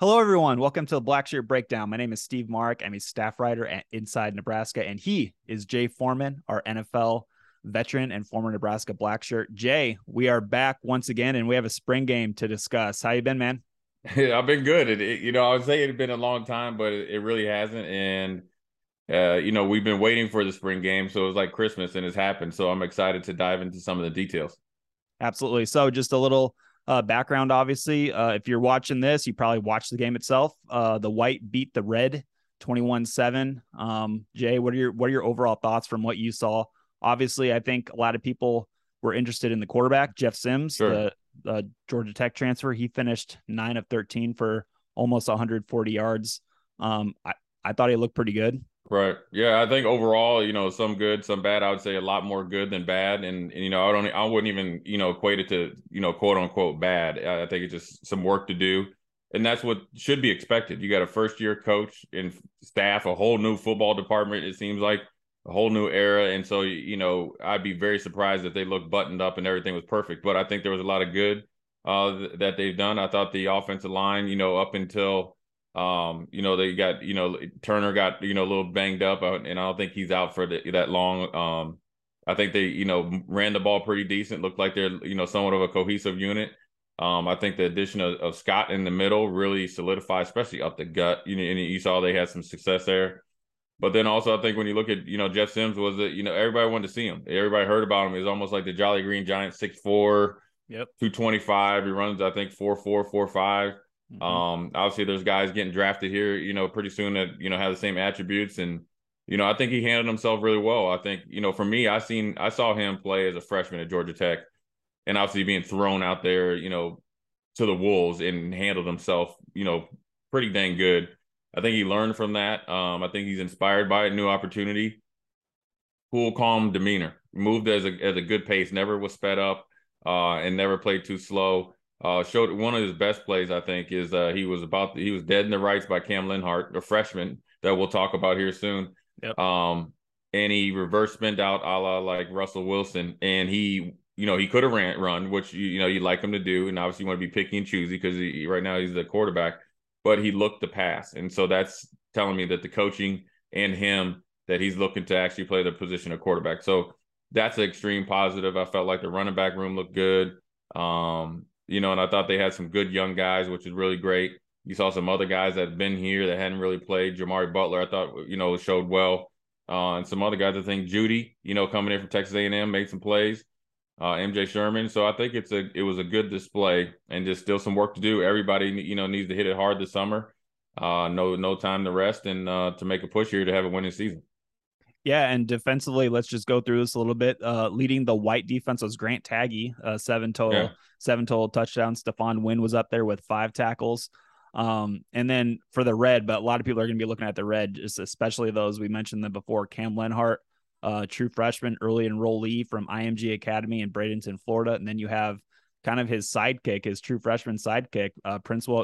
Hello, everyone. Welcome to the Black Shirt Breakdown. My name is Steve Marik. I'm a staff writer at Inside Nebraska, and he is Jay Foreman, our NFL veteran and former Nebraska Black Shirt. Jay, we are back once again, and we have a spring game to discuss. How you been, man? Yeah, I've been good. It, it, you know, I would say it had been a long time, but it, it really hasn't. And uh, you know, we've been waiting for the spring game, so it was like Christmas, and it's happened. So I'm excited to dive into some of the details. Absolutely. So, just a little uh, background, obviously. Uh, if you're watching this, you probably watched the game itself. Uh, the white beat the red 21 7. Um, Jay, what are your what are your overall thoughts from what you saw? Obviously, I think a lot of people were interested in the quarterback, Jeff Sims, sure. the, the Georgia Tech transfer. He finished nine of 13 for almost 140 yards. Um, I, I thought he looked pretty good. Right. Yeah, I think overall, you know, some good, some bad. I would say a lot more good than bad. And, and you know, I don't I wouldn't even, you know, equate it to, you know, quote unquote bad. I think it's just some work to do. And that's what should be expected. You got a first year coach and staff, a whole new football department, it seems like a whole new era. And so, you know, I'd be very surprised if they looked buttoned up and everything was perfect. But I think there was a lot of good uh, that they've done. I thought the offensive line, you know, up until um, you know, they got, you know, Turner got, you know, a little banged up, uh, and I don't think he's out for the, that long. Um, I think they, you know, ran the ball pretty decent. Looked like they're, you know, somewhat of a cohesive unit. Um, I think the addition of, of, Scott in the middle really solidified, especially up the gut. You know, and you saw they had some success there. But then also, I think when you look at, you know, Jeff Sims was it, you know, everybody wanted to see him. Everybody heard about him. He's almost like the Jolly Green Giant, six four, yep, two twenty five. He runs, I think, four four four five. Mm-hmm. Um, obviously, there's guys getting drafted here, you know, pretty soon that you know have the same attributes, and you know, I think he handled himself really well. I think, you know, for me, I seen I saw him play as a freshman at Georgia Tech, and obviously being thrown out there, you know, to the wolves and handled himself, you know, pretty dang good. I think he learned from that. Um, I think he's inspired by a new opportunity. Cool, calm demeanor. Moved as a as a good pace. Never was sped up, uh, and never played too slow. Uh, showed one of his best plays, I think, is uh, he was about he was dead in the rights by Cam Lenhardt, a freshman that we'll talk about here soon. Yep. Um, and he reverse spin out a la like Russell Wilson, and he, you know, he could have ran run, which you, you know you like him to do, and obviously you want to be picky and choosy because right now he's the quarterback, but he looked the pass, and so that's telling me that the coaching and him that he's looking to actually play the position of quarterback. So that's an extreme positive. I felt like the running back room looked good. Um, you know, and I thought they had some good young guys, which is really great. You saw some other guys that had been here that hadn't really played. Jimari Butler, I thought, you know, showed well. Uh, and some other guys, I think Judy, you know, coming in from Texas A&M, made some plays. Uh, MJ Sherman. So I think it's a it was a good display and just still some work to do. Everybody, you know, needs to hit it hard this summer. Uh, no no time to rest and uh, to make a push here to have a winning season. Yeah, and defensively, let's just go through this a little bit. Uh, leading the white defense was Grant Taggy, uh, seven total, yeah. seven total touchdowns. Stephon Wynn was up there with five tackles. Um, and then for the red, but a lot of people are going to be looking at the red, just especially those we mentioned them before. Cam Lenhardt, uh, true freshman, early enrollee from IMG Academy in Bradenton, Florida, and then you have kind of his sidekick, his true freshman sidekick, uh,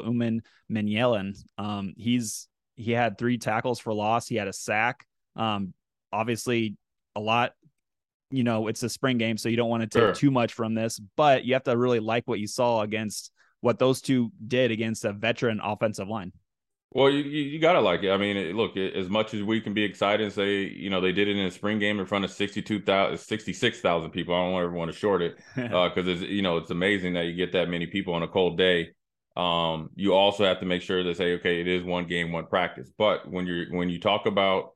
Uman Menyelen. Um, he's he had three tackles for loss. He had a sack. Um, obviously a lot you know it's a spring game so you don't want to take sure. too much from this but you have to really like what you saw against what those two did against a veteran offensive line. Well you, you got to like it. I mean look as much as we can be excited and say you know they did it in a spring game in front of 62,000 66,000 people i don't want everyone to short it because uh, it's you know it's amazing that you get that many people on a cold day. Um you also have to make sure to say okay it is one game one practice. But when you're when you talk about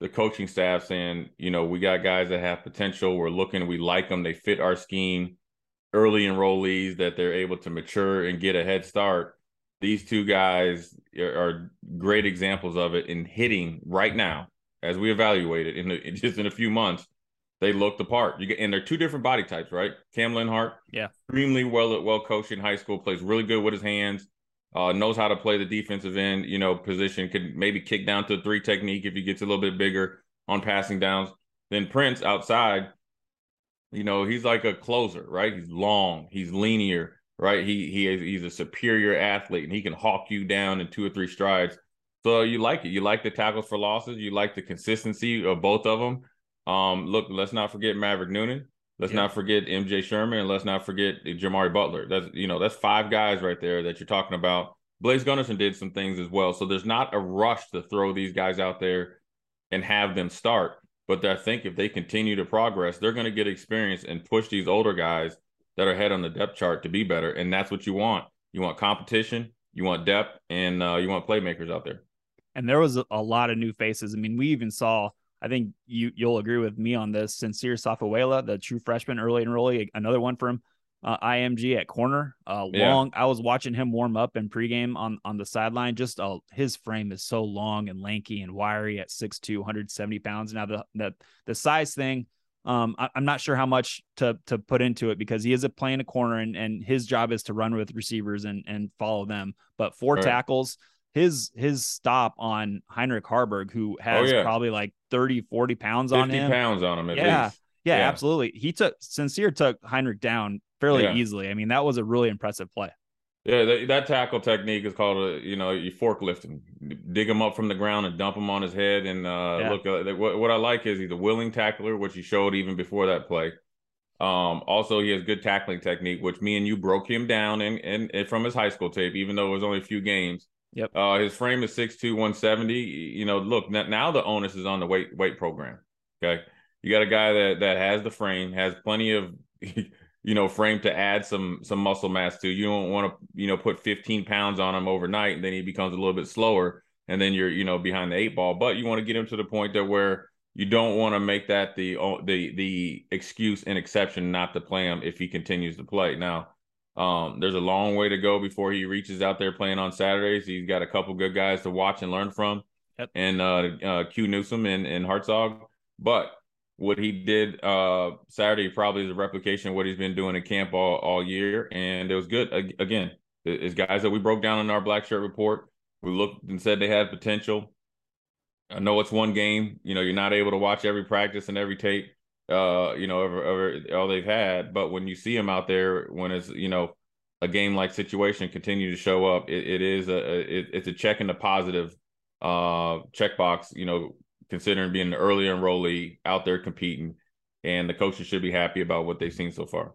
the coaching staff saying, you know, we got guys that have potential. We're looking, we like them. They fit our scheme. Early enrollees that they're able to mature and get a head start. These two guys are great examples of it in hitting right now as we evaluate it in, the, just in a few months. They look the part. You get, and they're two different body types, right? Cam Lenhardt, yeah, extremely well well coached in high school, plays really good with his hands uh, knows how to play the defensive end, you know, position, could maybe kick down to three technique if he gets a little bit bigger on passing downs. Then Prince outside, you know, he's like a closer, right? He's long, he's linear, right? He he is, he's a superior athlete and he can hawk you down in two or three strides. So you like it. You like the tackles for losses. You like the consistency of both of them. Um, look, let's not forget Maverick Noonan. Let's yeah. not forget MJ Sherman, and let's not forget Jimari Butler. That's you know that's five guys right there that you're talking about Blaise Gunnerson did some things as well. So there's not a rush to throw these guys out there and have them start. But I think if they continue to progress, they're going to get experience and push these older guys that are ahead on the depth chart to be better. And that's what you want. You want competition, you want depth, and uh, you want playmakers out there. And there was a lot of new faces. I mean, we even saw I think you you'll agree with me on this. Sincere Safuela, the true freshman, early and early, another one from uh, IMG at corner. Uh, long. Yeah. I was watching him warm up in pregame on on the sideline. Just uh, his frame is so long and lanky and wiry at 6'2", 170 pounds. Now the the the size thing. Um, I, am not sure how much to to put into it because he is a playing a corner and and his job is to run with receivers and and follow them. But four right. tackles, his his stop on Heinrich Haarberg, who oh, has oh, yeah. probably like 30, 40 pounds on him. pounds on him, yeah. Least. Yeah, yeah, absolutely. He took sincere took Heinrich down fairly yeah. easily. I mean, that was a really impressive play. Yeah, that, that, tackle technique is called a you know you forklift forklifting, dig him up from the ground and dump him on his head. And uh, yeah. look, uh, what, what I like is he's a willing tackler, which he showed even before that play. Um, also, he has good tackling technique, which me and you broke him down and, and from his high school tape, even though it was only a few games. Yep. Uh, his frame is 6'2", 170. You know, look now the onus is on the weight weight program. Okay, you got a guy that that has the frame, has plenty of you know frame to add some some muscle mass to. You don't want to you know put 15 pounds on him overnight, and then he becomes a little bit slower, and then you're you know behind the eight ball. But you want to get him to the point that where you don't want to make that the the the excuse and exception not to play him if he continues to play. Now um, there's a long way to go before he reaches out there playing on Saturdays. He's got a couple good guys to watch and learn from, yep. and uh, uh, Q Newsome and, and Hartzog. But what he did uh, Saturday probably is a replication of what he's been doing in camp all, all year, and it was good. Again, it's guys that we broke down in our black shirt report. We looked and said they had potential. I know it's one game. You know, you're not able to watch every practice and every tape uh, you know, ever, ever all they've had. But when you see them out there, when it's you know a game like situation continue to show up, it, it is a it, it's a check in the positive uh checkbox. You know, considering being an early enrollee out there competing, and the coaches should be happy about what they've seen so far.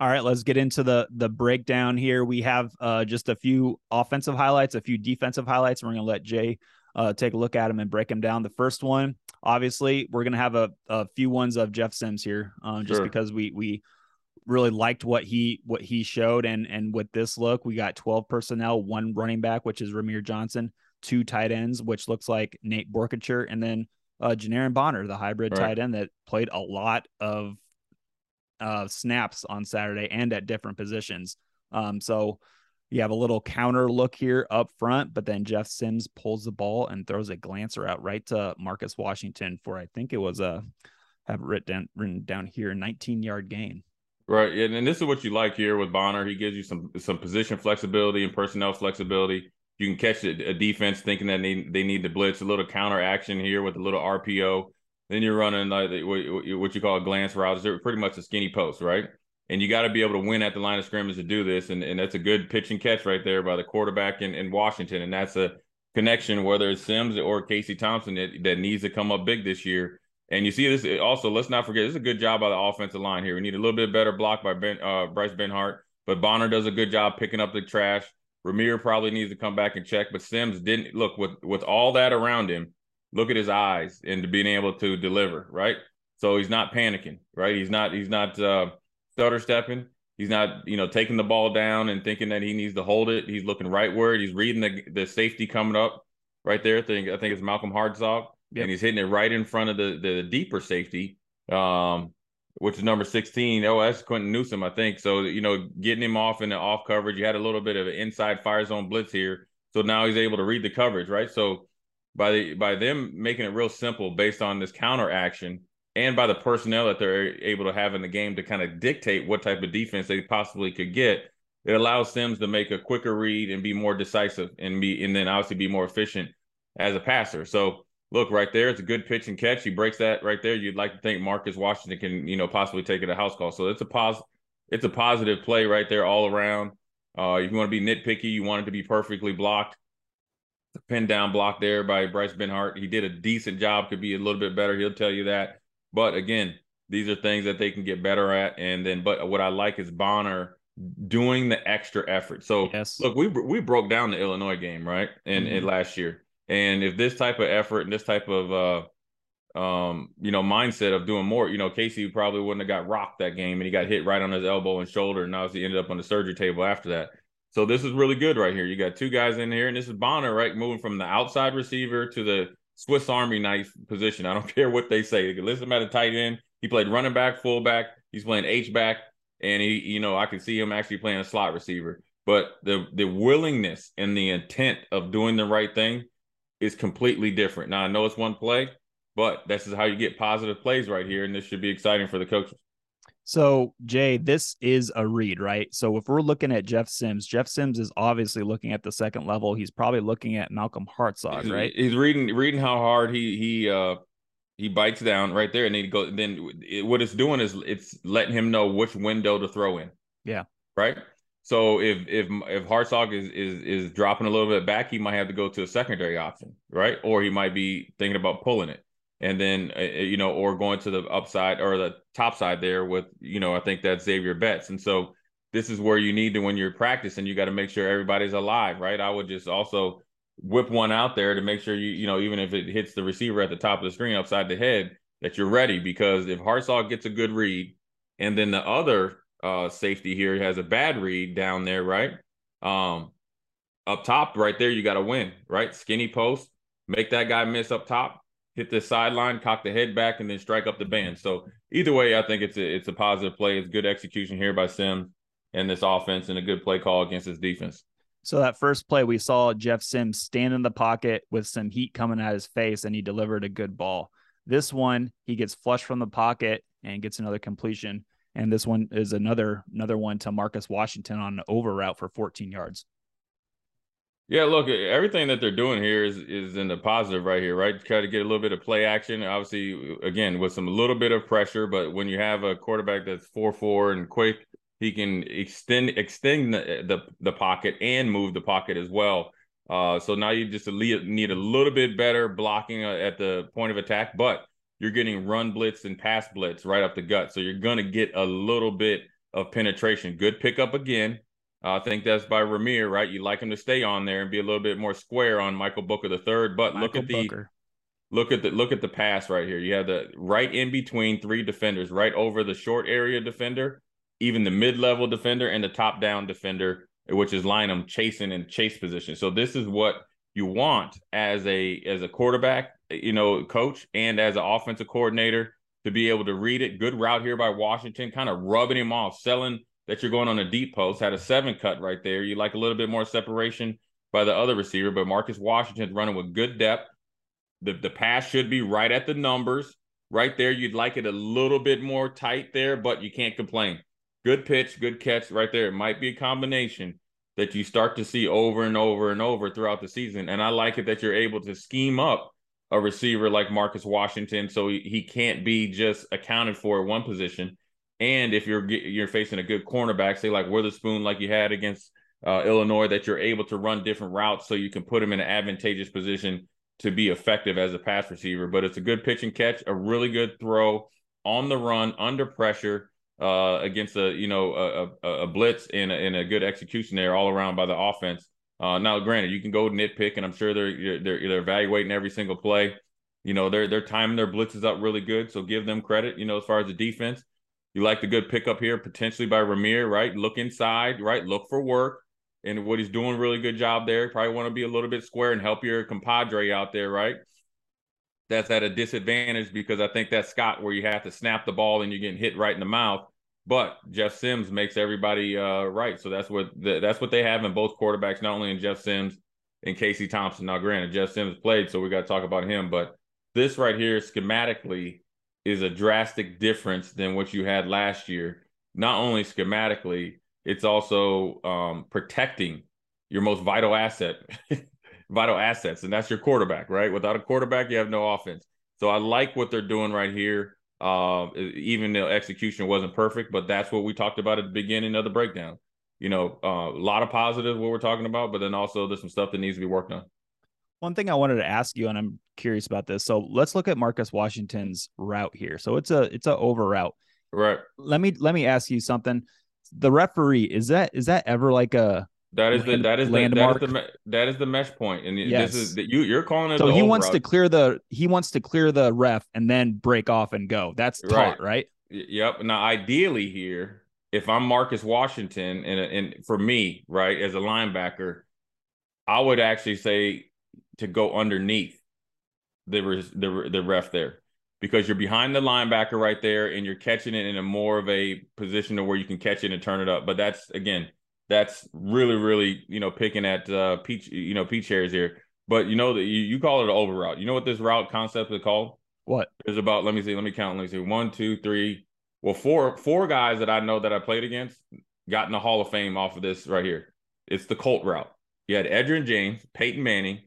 All right, let's get into the the breakdown here. We have uh, just a few offensive highlights, a few defensive highlights. We're going to let Jay uh, take a look at them and break them down. The first one Obviously, we're gonna have a, a few ones of Jeff Sims here, um, just sure. because we we really liked what he what he showed, and and with this look, we got twelve personnel, one running back, which is Rahmir Johnson, two tight ends, which looks like Nate Boerkircher, and then uh, Janiran Bonner, the hybrid right. tight end that played a lot of uh, snaps on Saturday and at different positions. Um, so you have a little counter look here up front, but then Jeff Sims pulls the ball and throws a glancer out right to Marcus Washington for I think it was a have written down, written down here 19 yard gain. Right, and this is what you like here with Bonner. He gives you some some position flexibility and personnel flexibility. You can catch a, defense thinking that they, they need to blitz a little counter action here with a little RPO. Then you're running like what you call a glance route. It's pretty much a skinny post, right? And you got to be able to win at the line of scrimmage to do this. And, and that's a good pitch and catch right there by the quarterback in, in Washington. And that's a connection, whether it's Sims or Casey Thompson, that, that needs to come up big this year. And you see this also, let's not forget, this is a good job by the offensive line here. We need a little bit better block by ben, uh, Bryce Benhart, but Bonner does a good job picking up the trash. Rahmir probably needs to come back and check, but Sims didn't look with with all that around him. Look at his eyes and being able to deliver, right? So he's not panicking, right? He's not he's not uh, stutter stepping. He's not, you know, taking the ball down and thinking that he needs to hold it. He's looking right where He's reading the the safety coming up right there. I think I think it's Malcolm Hartzog, yep. and he's hitting it right in front of the the deeper safety, um, which is number sixteen. Oh, that's Quinton Newsome, I think. So you know, getting him off in the off coverage. You had a little bit of an inside fire zone blitz here, so now he's able to read the coverage, right? So by the by them making it real simple based on this counter action and by the personnel that they're able to have in the game to kind of dictate what type of defense they possibly could get. It allows Sims to make a quicker read and be more decisive and be and then obviously be more efficient as a passer. So look right there, it's a good pitch and catch. He breaks that right there. You'd like to think Marcus Washington can, you know, possibly take it a house call. So it's a pos it's a positive play right there all around. Uh, if you want to be nitpicky, you want it to be perfectly blocked. The pin down block there by Bryce Benhart. He did a decent job, could be a little bit better. He'll tell you that. But again, these are things that they can get better at. And then, but what I like is Bonner doing the extra effort. So yes. look, we we broke down the Illinois game right in, mm-hmm. in last year, and if this type of effort and this type of uh, um, you know, mindset of doing more. You know, Casey probably wouldn't have got rocked that game and he got hit right on his elbow and shoulder, and obviously ended up on the surgery table after that. So this is really good right here. You got two guys in here, and this is Bonner, right? Moving from the outside receiver to the Swiss Army knife position. I don't care what they say. They can list him at a tight end. He played running back, fullback. He's playing H back, and he, you know, I can see him actually playing a slot receiver. But the the willingness and the intent of doing the right thing is completely different. Now I know it's one play, but this is how you get positive plays right here, and this should be exciting for the coaches. So, Jay, this is a read, right? So, if we're looking at Jeff Sims, Jeff Sims is obviously looking at the second level. He's probably looking at Malcolm Hartzog, he's, right? He's reading reading how hard he he uh he bites down right there, and then he go. Then it, what it's doing is it's letting him know which window to throw in. Yeah. Right. So if if if Hartzog is is is dropping a little bit back, he might have to go to a secondary option, right? Or he might be thinking about pulling it and then uh, uh, you know, or going to the upside or the top side there with you know, I think that's Xavier Betts, and so this is where you need to when you're practicing, you got to make sure everybody's alive, right? I would just also whip one out there to make sure you you know even if it hits the receiver at the top of the screen upside the head that you're ready because if Hartzog gets a good read and then the other uh, safety here has a bad read down there, right? Um, up top, right there, you got to win, right? Skinny post, make that guy miss up top, hit the sideline, cock the head back, and then strike up the band. So either way, I think it's a it's a positive play. It's good execution here by Sims and this offense, and a good play call against his defense. So that first play, we saw Jeff Sims stand in the pocket with some heat coming at his face, and he delivered a good ball. This one, he gets flushed from the pocket and gets another completion. And this one is another another one to Marcus Washington on an over route for 14 yards. Yeah, look, everything that they're doing here is is in the positive right here, right? Try to get a little bit of play action. Obviously, again, with some little bit of pressure, but when you have a quarterback that's four four and quick, he can extend extend the the, the pocket and move the pocket as well. Uh, so now you just need a little bit better blocking uh, at the point of attack, but you're getting run blitz and pass blitz right up the gut. So you're gonna get a little bit of penetration. Good pickup again uh, I think that's by Rahmir, right? You like him to stay on there and be a little bit more square on Michael Booker the third. But Michael look at the Booker. look at the look at the pass right here. You have the right in between three defenders, right over the short area defender, even the mid level defender and the top down defender, which is line them chasing and chase position. So this is what you want as a as a quarterback, you know, coach and as an offensive coordinator to be able to read it. Good route here by Washington, kind of rubbing him off, selling that you're going on a deep post, had a seven cut right there. You like a little bit more separation by the other receiver, but Marcus Washington's running with good depth. The, the pass should be right at the numbers. Right there, you'd like it a little bit more tight there, but you can't complain. Good pitch, good catch right there. It might be a combination that you start to see over and over and over throughout the season. And I like it that you're able to scheme up a receiver like Marcus Washington so he, he can't be just accounted for at one position and if you're you're facing a good cornerback, say like Witherspoon, like you had against uh, Illinois, that you're able to run different routes so you can put him in an advantageous position to be effective as a pass receiver. But it's a good pitch and catch, a really good throw on the run under pressure uh, against a you know a, a, a blitz and a, and a, good execution there all around by the offense. Uh, now, granted, you can go nitpick, and I'm sure they're they're they're evaluating every single play. You know, they're they're timing their blitzes up really good, so give them credit. You know, as far as the defense. You like the good pickup here, potentially by Rahmir, right? Look inside, right? Look for work. And what he's doing, really good job there. Probably want to be a little bit square and help your compadre out there, right? That's at a disadvantage because I think that's Scott where you have to snap the ball and you're getting hit right in the mouth. But Jeff Sims makes everybody uh, right. So that's what the, that's what they have in both quarterbacks, not only in Jeff Sims and Casey Thompson. Now, granted, Jeff Sims played, so we got to talk about him. But this right here, schematically, is a drastic difference than what you had last year. Not only schematically, it's also um, protecting your most vital asset, vital assets, and that's your quarterback, right? Without a quarterback, you have no offense. So I like what they're doing right here. Uh, even the execution wasn't perfect, but that's what we talked about at the beginning of the breakdown. You know, uh, a lot of positives what we're talking about, but then also there's some stuff that needs to be worked on. One thing I wanted to ask you, and I'm curious about this. So let's look at Marcus Washington's route here. So it's a it's a over route. Right. Let me let me ask you something. the referee is that is that ever like a that is the that is landmark. The, that is the that is the mesh point, and yes. this is that you you're calling it. So he wants route. to clear the he wants to clear the ref and then break off and go. That's taught, right? right? Yep. Now, ideally, here, if I'm Marcus Washington, and and for me, right, as a linebacker, I would actually say to go underneath the the the ref there because you're behind the linebacker right there, and you're catching it in a more of a position to where you can catch it and turn it up. But that's again that's really, really, you know, picking at uh, peach, you know, peach hairs here. But you know that you, you call it an over route. You know what this route concept is called? What? There's about let me see, let me count. Let me see, one, two, three. Well, four four guys that I know that I played against got in the Hall of Fame off of this right here. It's the Colt route. You had Edgerrin James, Peyton Manning,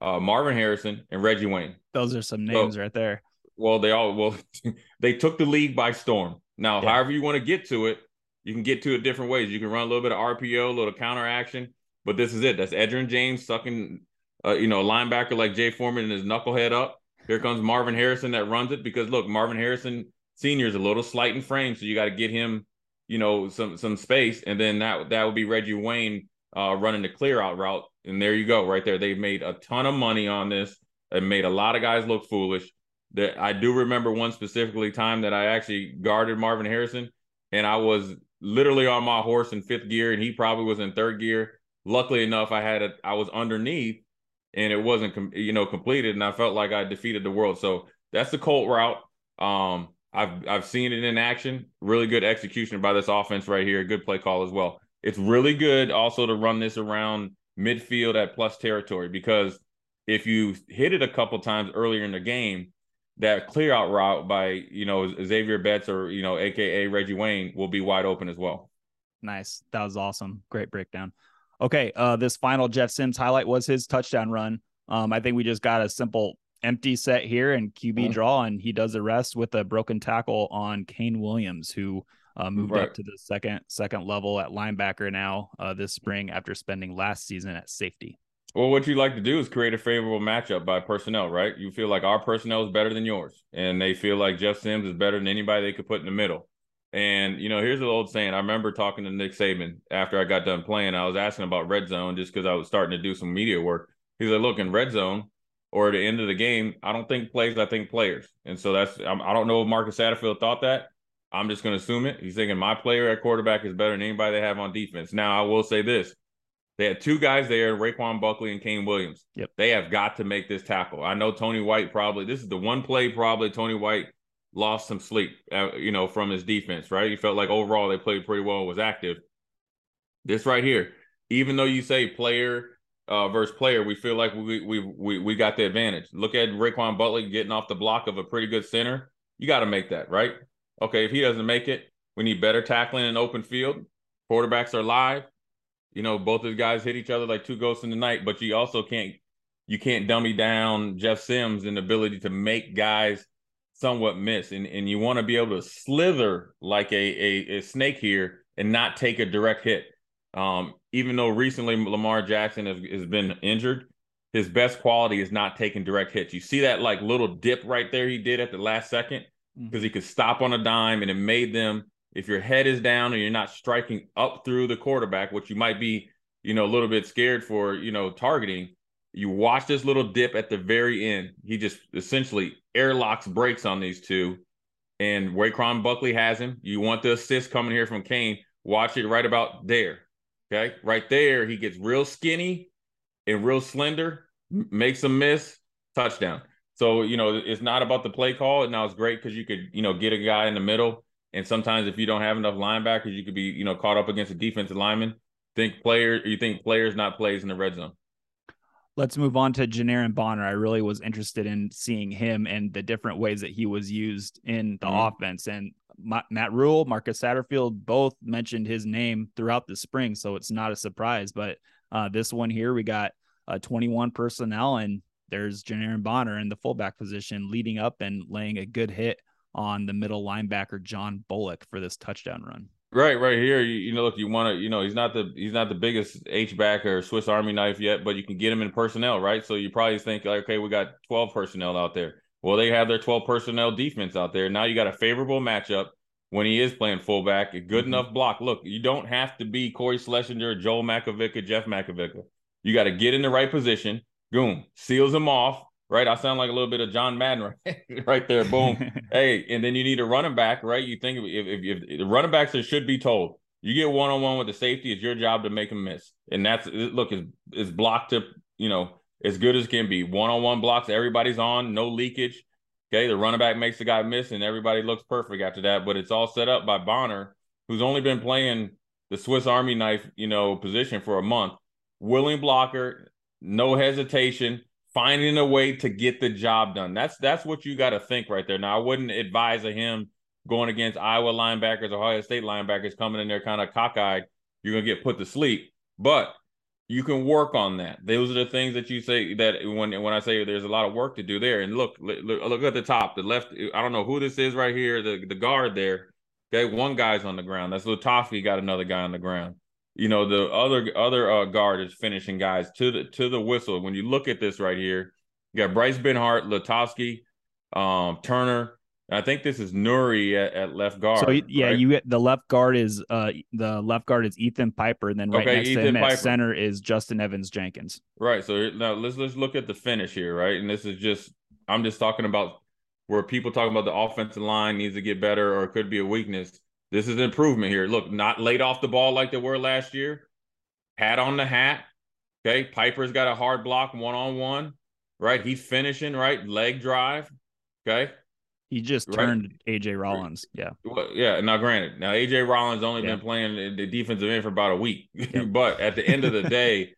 uh, Marvin Harrison, and Reggie Wayne. Those are some names so, right there. Well, they all well, they took the league by storm. Now, yeah. however you want to get to it, you can get to it different ways. You can run a little bit of RPO, a little counter action, but this is it. That's Edgerrin James sucking, uh, you know, a linebacker like Jay Foreman and his knucklehead up. Here comes Marvin Harrison that runs it because look, Marvin Harrison Senior is a little slight in frame, so you got to get him, you know, some some space, and then that that would be Reggie Wayne uh, running the clear out route, and there you go, right there. They've made a ton of money on this and made a lot of guys look foolish. That I do remember one specifically time that I actually guarded Marvin Harrison, and I was literally on my horse in fifth gear, and he probably was in third gear. Luckily enough, I had a I was underneath, and it wasn't com- you know completed, and I felt like I defeated the world. So that's the Colt route. Um, I've I've seen it in action. Really good execution by this offense right here. Good play call as well. It's really good also to run this around midfield at plus territory because if you hit it a couple times earlier in the game, that clear out route by you know Xavier Betts or you know AKA Reggie Wayne will be wide open as well. Nice, that was awesome. Great breakdown. Okay, uh, this final Jeff Sims highlight was his touchdown run. Um, I think we just got a simple empty set here and QB mm-hmm. draw, and he does the rest with a broken tackle on Kaine Williams, who uh, moved right. up to the second second level at linebacker now uh, this spring after spending last season at safety. Well, what you like to do is create a favorable matchup by personnel, right? You feel like our personnel is better than yours, and they feel like Jeff Sims is better than anybody they could put in the middle. And you know, here's the old saying. I remember talking to Nick Saban after I got done playing. I was asking about red zone just because I was starting to do some media work. He's like, "Look, in red zone or at the end of the game, I don't think plays. I think players." And so that's I'm, I do not know if Marcus Satterfield thought that. I'm just going to assume it. He's thinking my player at quarterback is better than anybody they have on defense. Now, I will say this: they had two guys there, Ru'Quan Buckley and Kaine Williams. Yep. They have got to make this tackle. I know Tony White probably, this is the one play probably Tony White lost some sleep, uh, you know, from his defense, right? He felt like overall they played pretty well, was active. This right here, even though you say player uh, versus player, we feel like we, we we we got the advantage. Look at Ru'Quan Buckley getting off the block of a pretty good center. You got to make that, right? Okay, if he doesn't make it, we need better tackling in open field. Quarterbacks are live you know, both of the guys hit each other like two ghosts in the night, but you also can't you can't dummy down Jeff Sims and ability to make guys somewhat miss. And and you want to be able to slither like a, a, a snake here and not take a direct hit. Um, even though recently Lamar Jackson has, has been injured, his best quality is not taking direct hits. You see that like little dip right there he did at the last second because mm-hmm. he could stop on a dime and it made them if your head is down and you're not striking up through the quarterback, which you might be, you know, a little bit scared for, you know, targeting, you watch this little dip at the very end. He just essentially airlocks breaks on these two. And Ru'Quan Buckley has him. You want the assist coming here from Kaine. Watch it right about there. Okay. Right there, he gets real skinny and real slender, makes a miss, touchdown. So, you know, it's not about the play call. And now it's great because you could, you know, get a guy in the middle and sometimes if you don't have enough linebackers, you could be, you know, caught up against a defensive lineman. Think player, you think players, not plays in the red zone. Let's move on to Janiran Bonner. I really was interested in seeing him and the different ways that he was used in the mm-hmm. offense. And Matt Rhule, Marcus Satterfield both mentioned his name throughout the spring, so it's not a surprise. But uh, this one here, we got uh, 21 personnel, and there's Janiran Bonner in the fullback position, leading up and laying a good hit on the middle linebacker John Bullock for this touchdown run. Right, right here. You, you know, look, you want to, you know, he's not the he's not the biggest H back or Swiss Army knife yet, but you can get him in personnel, right? So you probably think like, okay, we got twelve personnel out there. Well, they have their twelve personnel defense out there. Now you got a favorable matchup when he is playing fullback. A good mm-hmm. enough block. Look, you don't have to be Cory Schlesinger, Joel Makovicka, Jeff Makovicka. You got to get in the right position. Boom, seals him off. Right, I sound like a little bit of John Madden right, right there. Boom, hey, and then you need a running back, right? You think if, if, if the running backs should be told, you get one on one with the safety, it's your job to make him miss, and that's look, is is blocked to you know as good as can be. One on one blocks, everybody's on, no leakage. Okay, the running back makes the guy miss, and everybody looks perfect after that. But it's all set up by Bonner, who's only been playing the Swiss Army knife, you know, position for a month. Willing blocker, no hesitation, finding a way to get the job done. That's that's what you got to think right there. Now, I wouldn't advise him going against Iowa linebackers, or Ohio State linebackers coming in there kind of cockeyed. You're gonna get put to sleep. But you can work on that. Those are the things that you say that when when I say there's a lot of work to do there. And look, look, look at the top, the left. I don't know who this is right here, the the guard there. Okay, one guy's on the ground. That's Lutovsky got another guy on the ground. You know, the other other uh, guard is finishing guys to the to the whistle. When you look at this right here, you got Bryce Benhart, Lutovsky, um, Turner, I think this is Nouri at, at left guard. So yeah, right? you get the left guard is uh the left guard is Ethan Piper, and then right okay, next Ethan to him Piper. at center is Justin Evans Jenkins. Right. So now let's let's look at the finish here, right? And this is just I'm just talking about where people talking about the offensive line needs to get better or it could be a weakness. This is an improvement here. Look, not laid off the ball like they were last year. Hat on the hat. Okay. Piper's got a hard block one on one. Right. He's finishing, right? Leg drive. Okay. He just turned right. AJ Rollins. Yeah. Well, yeah. Now, granted, now AJ Rollins only yeah. been playing the defensive end for about a week, yep. but at the end of the day,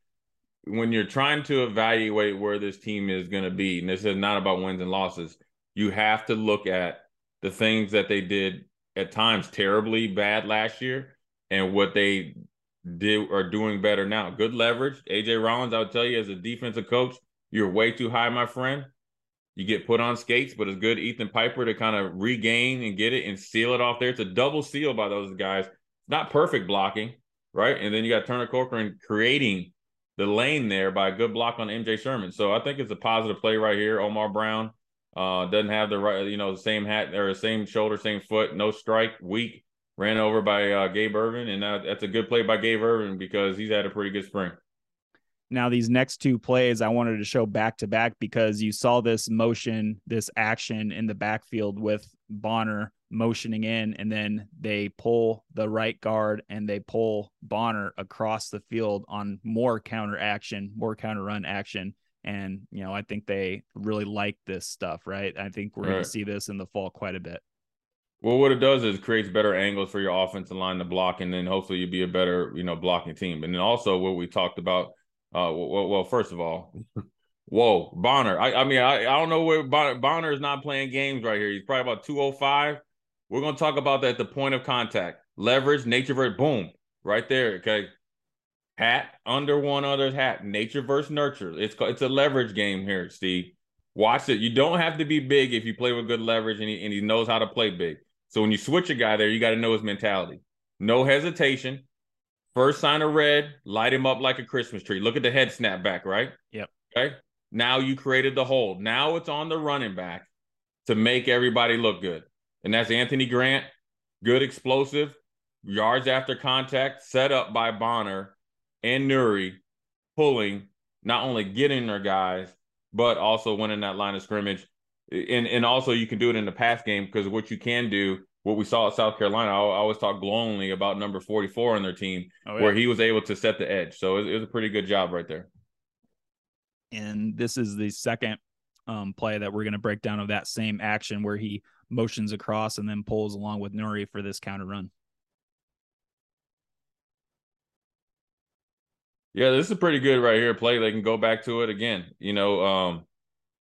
when you're trying to evaluate where this team is going to be, and this is not about wins and losses, you have to look at the things that they did at times terribly bad last year and what they did are doing better now. Good leverage. AJ Rollins, I'll tell you, as a defensive coach, you're way too high, my friend. You get put on skates, but it's good Ethan Piper to kind of regain and get it and seal it off there. It's a double seal by those guys. Not perfect blocking, right? And then you got Turner Corcoran creating the lane there by a good block on MJ Sherman. So I think it's a positive play right here. Omar Brown uh, doesn't have the right, you know, the same hat or the same shoulder, same foot, no strike, weak, ran over by uh, Gabe Ervin, and that, that's a good play by Gabe Ervin because he's had a pretty good spring. Now, these next two plays I wanted to show back to back because you saw this motion, this action in the backfield with Bonner motioning in, and then they pull the right guard and they pull Bonner across the field on more counter action, more counter run action. And, you know, I think they really like this stuff, right? I think we're right. going to see this in the fall quite a bit. Well, what it does is creates better angles for your offensive line to block, and then hopefully you'll be a better, you know, blocking team. And then also what we talked about uh, well, well, first of all, whoa, Bonner. I, I mean, I, I don't know where Bonner, Bonner is not playing games right here. He's probably about 205. We're going to talk about that at the point of contact. Leverage, nature versus boom, right there. Okay. Hat under one other's hat. Nature versus nurture. It's it's a leverage game here, Steve. Watch it. You don't have to be big if you play with good leverage and he, and he knows how to play big. So when you switch a guy there, you got to know his mentality. No hesitation. First sign of red, light him up like a Christmas tree. Look at the head snap back, right? Yep. Okay. Now you created the hold. Now it's on the running back to make everybody look good. And that's Anthony Grant, good explosive, yards after contact, set up by Bonner and Nouri, pulling, not only getting their guys, but also winning that line of scrimmage. And and also you can do it in the pass game because what you can do what we saw at South Carolina, I, always talk glowingly about number 44 on their team, oh, yeah. where he was able to set the edge. So it, it, was a pretty good job right there. And this is the second um, play that we're going to break down of that same action where he motions across and then pulls along with Nouri for this counter run. Yeah, this is pretty good right here. Play they can go back to it again. You know, um,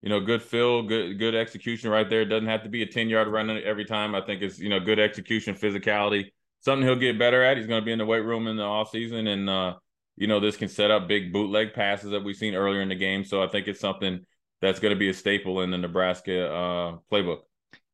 you know, good fill, good good execution right there. It doesn't have to be a 10 yard run every time. I think it's, you know, good execution, physicality, something he'll get better at. He's going to be in the weight room in the off season, And, uh, you know, this can set up big bootleg passes that we've seen earlier in the game. So I think it's something that's going to be a staple in the Nebraska uh, playbook.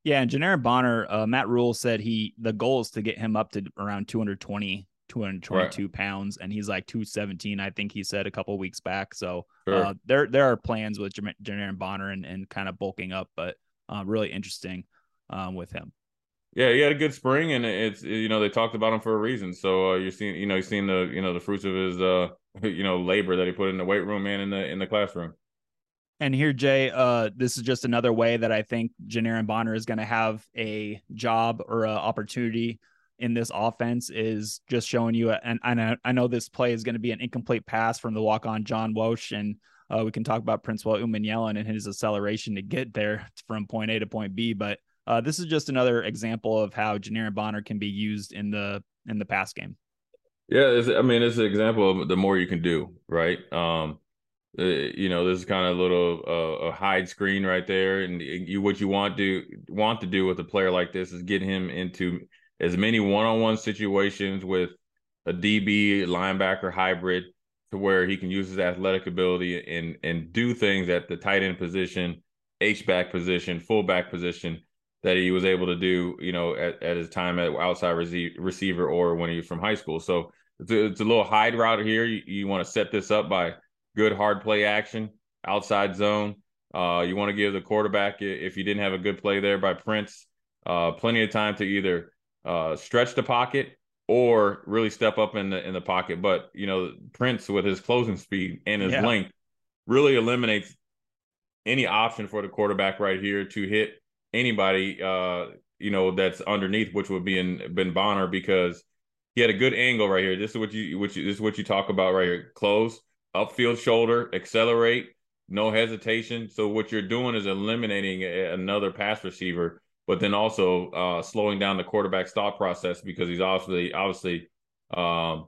Yeah, and Janiran Bonner, uh, Matt Rhule said he the goal is to get him up to around 220 222 right. pounds, and he's like 217. I think he said a couple weeks back. So sure. uh, there there are plans with Janiran Bonner and, and kind of bulking up, but uh, really interesting um, with him. Yeah, he had a good spring, and it's you know they talked about him for a reason. So uh, you're seeing you know you're seeing the you know the fruits of his uh you know labor that he put in the weight room and in the in the classroom. And here, Jay, uh, this is just another way that I think Janiran Bonner is going to have a job or an opportunity in this offense is just showing you. And, and I know this play is going to be an incomplete pass from the walk on John Wosh. And uh, we can talk about Princewill Umanmielen and his acceleration to get there from point A to point B. But uh, this is just another example of how Janiran Bonner can be used in the in the pass game. Yeah, I mean, it's an example of the more you can do, right? Um, uh, you know, this is kind of a little uh, a hide screen right there, and you what you want to want to do with a player like this is get him into as many one-on-one situations with a DB linebacker hybrid to where he can use his athletic ability and and do things at the tight end position, H back position, fullback position that he was able to do, you know, at, at his time at outside receiver or when he was from high school. So it's a, it's a little hide route here. You, you want to set this up by good hard play action, outside zone. Uh, you want to give the quarterback, if you didn't have a good play there by Prince, uh, plenty of time to either uh, stretch the pocket or really step up in the in the pocket. But you know, Prince with his closing speed and his yeah. length really eliminates any option for the quarterback right here to hit anybody uh, you know that's underneath, which would be in Ben Bonner because he had a good angle right here. This is what you which this is what you talk about right here. Close upfield shoulder, accelerate, no hesitation. So what you're doing is eliminating a, another pass receiver, but then also uh, slowing down the quarterback's thought process because he's obviously obviously um,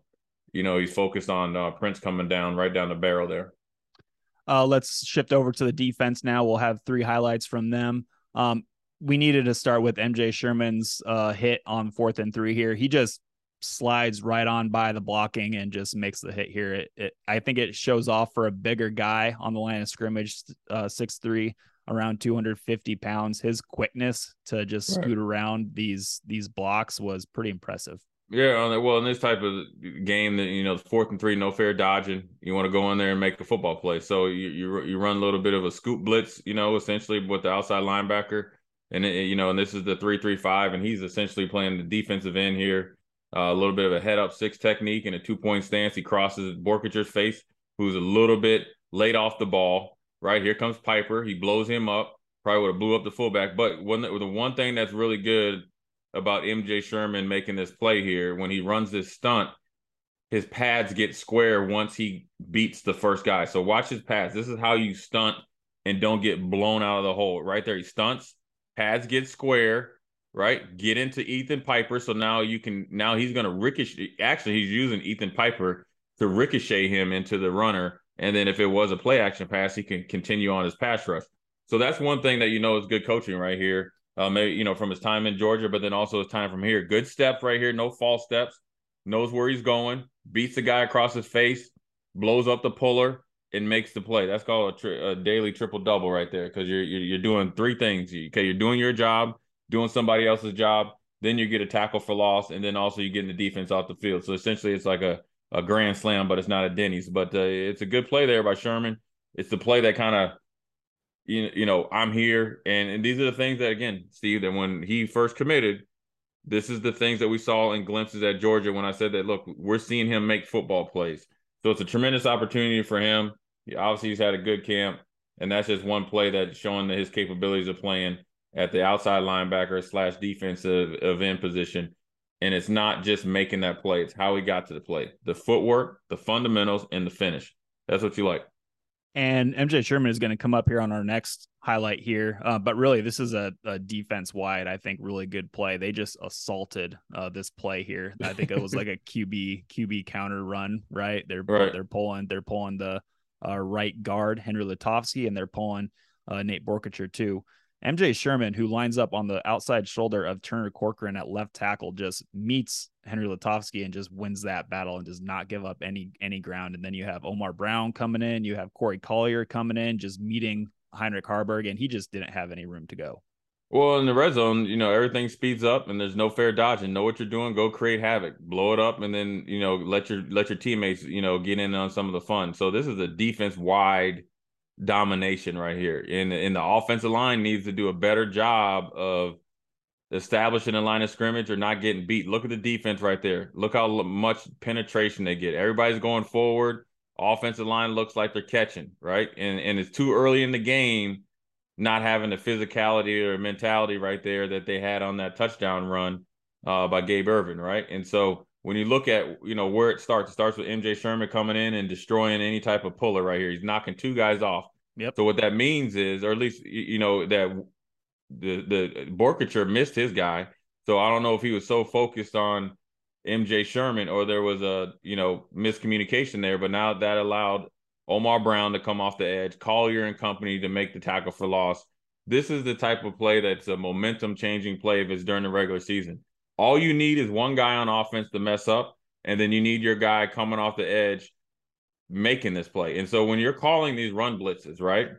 you know he's focused on uh, Prince coming down right down the barrel there. Uh, let's shift over to the defense now. We'll have three highlights from them. Um, we needed to start with MJ Sherman's uh, hit on fourth and three here. He just slides right on by the blocking and just makes the hit here. It, it I think it shows off for a bigger guy on the line of scrimmage, uh, six three, around 250 pounds. His quickness to just right. scoot around these these blocks was pretty impressive. Yeah, well, in this type of game, that you know, fourth and three, no fair dodging. You want to go in there and make a football play, so you you, you run a little bit of a scoop blitz, you know, essentially with the outside linebacker, and it, you know, and this is the three three five, and he's essentially playing the defensive end here uh, a little bit of a head up six technique and a two point stance. He crosses Boerkircher's face, who's a little bit late off the ball. Right here comes Piper. He blows him up. Probably would have blew up the fullback. But the one thing that's really good about MJ Sherman making this play here when he runs this stunt, his pads get square once he beats the first guy. So watch his pads. This is how you stunt and don't get blown out of the hole. Right there, he stunts, pads get square right? Get into Ethan Piper. So now you can now he's gonna ricochet. Actually, he's using Ethan Piper to ricochet him into the runner. And then if it was a play action pass, he can continue on his pass rush. So that's one thing that you know is good coaching right here. Uh, maybe you know from his time in Georgia, but then also his time from here. Good steps right here, no false steps. Knows where he's going, beats the guy across his face, blows up the puller, and makes the play. That's called a, tri- a daily triple double right there because you're, you're, you're doing three things. Okay, you're doing your job, doing somebody else's job. Then you get a tackle for loss, and then also you get the defense off the field. So essentially, it's like a, a grand slam, but it's not a Denny's. But uh, it's a good play there by Sherman. It's the play that kind of, you, you know, I'm here. And, and these are the things that, again, Steve, that when he first committed, this is the things that we saw in glimpses at Georgia when I said that, look, we're seeing him make football plays. So it's a tremendous opportunity for him. He, obviously, he's had a good camp, and that's just one play that's showing that his capabilities of playing at the outside linebacker slash defensive end position. And it's not just making that play, it's how he got to the play. The footwork, the fundamentals, and the finish. That's what you like. And MJ Sherman is going to come up here on our next highlight here. Uh, but really, this is a, a, defense wide, I think, really good play. They just assaulted uh, this play here. I think it was like a QB QB counter run, right? They're right. they're pulling they're pulling the uh, right guard Henry Lutovsky, and they're pulling uh, Nate Boerkircher too. MJ Sherman, who lines up on the outside shoulder of Turner Corcoran at left tackle, just meets Henry Lutovsky and just wins that battle and does not give up any any ground. And then you have Omar Brown coming in, you have Corey Collier coming in, just meeting Heinrich Haarberg, and he just didn't have any room to go. Well, in the red zone, you know, everything speeds up and there's no fair dodging. Know what you're doing, go create havoc, blow it up, and then, you know, let your let your teammates, you know, get in on some of the fun. So this is a defense wide domination right here. And, and the offensive line needs to do a better job of establishing a line of scrimmage or not getting beat. Look at the defense right there. Look how much penetration they get. Everybody's going forward. Offensive line looks like they're catching, right? And and it's too early in the game not having the physicality or mentality right there that they had on that touchdown run uh, by Gabe Ervin, right? And so when you look at you know where it starts, it starts with MJ Sherman coming in and destroying any type of puller right here. He's knocking two guys off. Yep. So what that means is, or at least you know that the the Boerkircher missed his guy. So I don't know if he was so focused on MJ Sherman or there was a you know miscommunication there. But now that allowed Omar Brown to come off the edge, Collier and company to make the tackle for loss. This is the type of play that's a momentum changing play if it's during the regular season. All you need is one guy on offense to mess up, and then you need your guy coming off the edge making this play. And so when you're calling these run blitzes, right?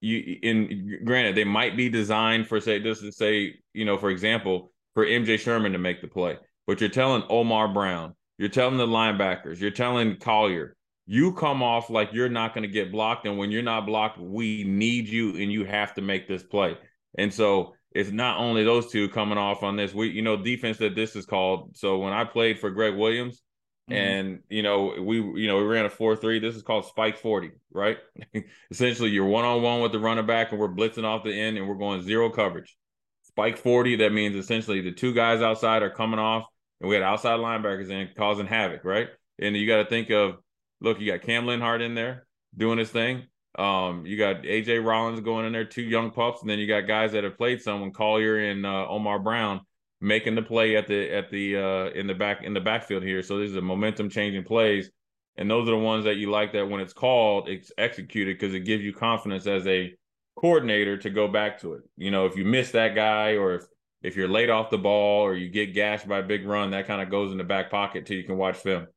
You in granted they might be designed for say just to say, you know, for example, for MJ Sherman to make the play, but you're telling Omar Brown, you're telling the linebackers, you're telling Collier, you come off like you're not going to get blocked. And when you're not blocked, we need you and you have to make this play. And so it's not only those two coming off on this. We, you know, defense that this is called. So when I played for Gregg Williams, mm-hmm. and you know, we, you know, we ran a four three. This is called spike forty, right? Essentially, you're one on one with the running back, and we're blitzing off the end, and we're going zero coverage. Spike forty. That means essentially the two guys outside are coming off, and we had outside linebackers in causing havoc, right? And you got to think of look, you got Cam Lenhardt in there doing his thing. Um, you got AJ Rollins going in there, two young pups, and then you got guys that have played some, Collier and uh, Omar Brown making the play at the at the uh, in the back in the backfield here. So these are momentum changing plays, and those are the ones that you like that when it's called, it's executed because it gives you confidence as a coordinator to go back to it. You know, if you miss that guy or if if you're late off the ball or you get gashed by a big run, that kind of goes in the back pocket till you can watch film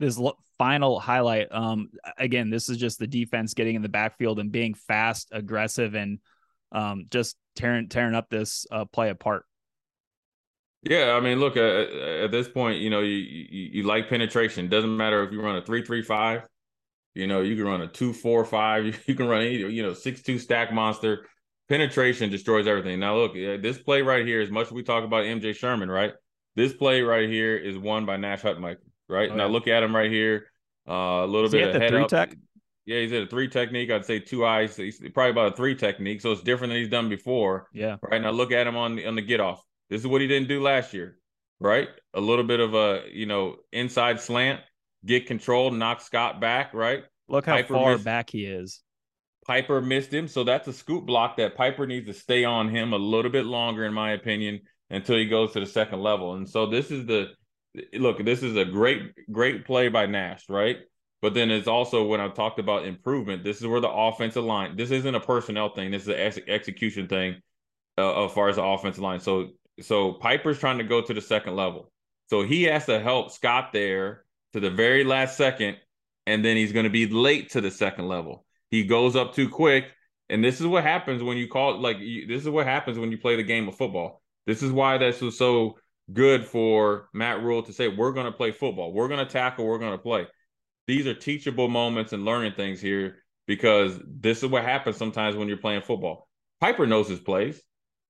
this final highlight. Um, again, this is just the defense getting in the backfield and being fast, aggressive, and um, just tearing tearing up this uh, play apart. Yeah, I mean, look at, at this point, you know, you, you, you like penetration. Doesn't matter if you run a three three five, you know, you can run a two four five, you can run any, you know, six two stack monster. Penetration destroys everything. Now, look, this play right here, as much as we talk about MJ Sherman, right? This play right here is won by Nash Hutmacher right? Oh, now yeah. look at him right here. Uh, a little is bit of head up. Tech? Yeah, he's at a three technique. I'd say two eyes. He's probably about a three technique, so it's different than he's done before. Yeah. Right now, look at him on the on the get off. This is what he didn't do last year, right? A little bit of a you know inside slant, get control, knock Scott back, right? Look how Piper far missed, back he is. Piper missed him, so that's a scoop block that Piper needs to stay on him a little bit longer, in my opinion, until he goes to the second level. And so this is the look, this is a great, great play by Nash, right? But then it's also when I've talked about improvement, this is where the offensive line, this isn't a personnel thing, this is an ex- execution thing uh, as far as the offensive line. So, so Piper's trying to go to the second level. So he has to help Scott there to the very last second, and then he's going to be late to the second level. He goes up too quick, and this is what happens when you call like you, this is what happens when you play the game of football. This is why this was so good for Matt Rhule to say, we're going to play football. We're going to tackle. We're going to play. These are teachable moments and learning things here because this is what happens sometimes when you're playing football. Piper knows his plays,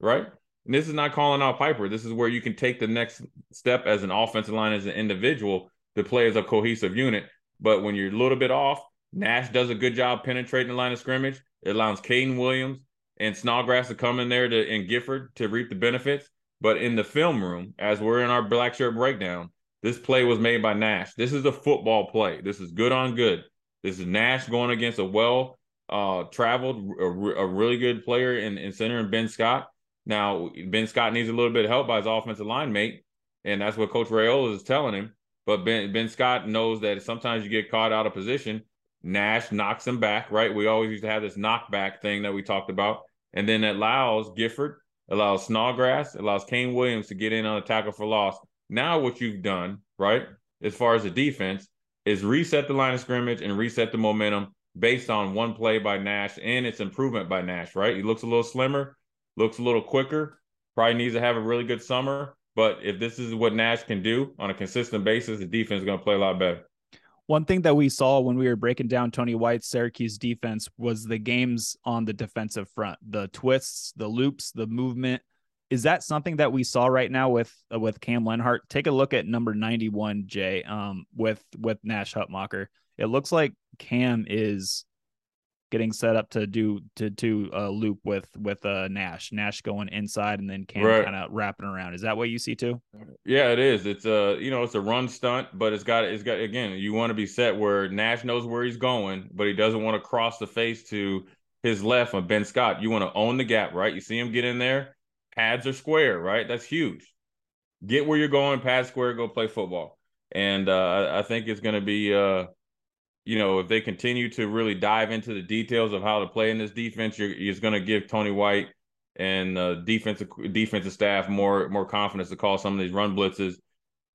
right? And this is not calling out Piper. This is where you can take the next step as an offensive line, as an individual, to play as a cohesive unit. But when you're a little bit off, Nash does a good job penetrating the line of scrimmage. It allows Kaine Williams and Snodgrass to come in there to and Gifford to reap the benefits. But in the film room, as we're in our Blackshirt breakdown, this play was made by Nash. This is a football play. This is good on good. This is Nash going against a well uh, traveled, a, a, really good player in, in center and Ben Scott. Now, Ben Scott needs a little bit of help by his offensive line mate, and that's what Coach Raiola is telling him. But Ben, ben Scott knows that sometimes you get caught out of position. Nash knocks him back, right? We always used to have this knockback thing that we talked about. And then it allows Gifford allows Snodgrass, allows Kaine Williams to get in on a tackle for loss. Now, what you've done, right, as far as the defense, is reset the line of scrimmage and reset the momentum based on one play by Nash and its improvement by Nash, right? He looks a little slimmer, looks a little quicker, probably needs to have a really good summer. But if this is what Nash can do on a consistent basis, the defense is going to play a lot better. One thing that we saw when we were breaking down Tony White's Syracuse defense was the games on the defensive front, the twists, the loops, the movement. is that something that we saw right now with uh, with Cam Lenhardt? Take a look at number 91, Jay, um, with with Nash Hutmacher. It looks like Cam is getting set up to do to to a uh, loop with with uh Nash. Nash going inside and then Cam right. kind of wrapping around. Is that what you see too? Yeah, it is. It's a you know it's a run stunt, but it's got it's got again. You want to be set where Nash knows where he's going, but he doesn't want to cross the face to his left on Ben Scott. You want to own the gap, right? You see him get in there. Pads are square, right? That's huge. Get where you're going, pad square, go play football. And uh, I think it's going to be uh, you know, if they continue to really dive into the details of how to play in this defense, you're, you're going to give Tony White and uh, defensive defensive staff more more confidence to call some of these run blitzes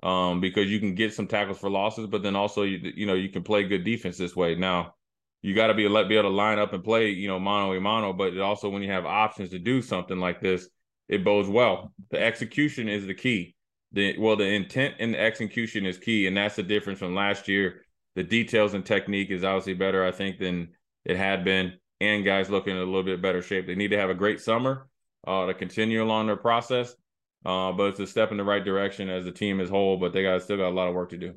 um, because you can get some tackles for losses, but then also you you know you can play good defense this way. Now you got to be let be able to line up and play you know mano a mano, but also when you have options to do something like this, it bodes well. The execution is the key. The well, the intent and the execution is key, and that's the difference from last year the details and technique is obviously better, I think, than it had been. And guys looking in a little bit better shape. They need to have a great summer uh, to continue along their process. Uh, but it's a step in the right direction as a team as whole. But they got still got a lot of work to do.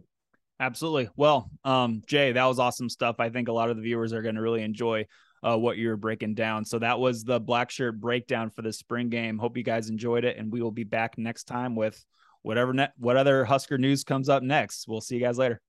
Absolutely. Well, um, Jay, that was awesome stuff. I think a lot of the viewers are going to really enjoy uh, what you're breaking down. So that was the Blackshirt breakdown for the spring game. Hope you guys enjoyed it, and we will be back next time with whatever what other Husker news comes up next. We'll see you guys later.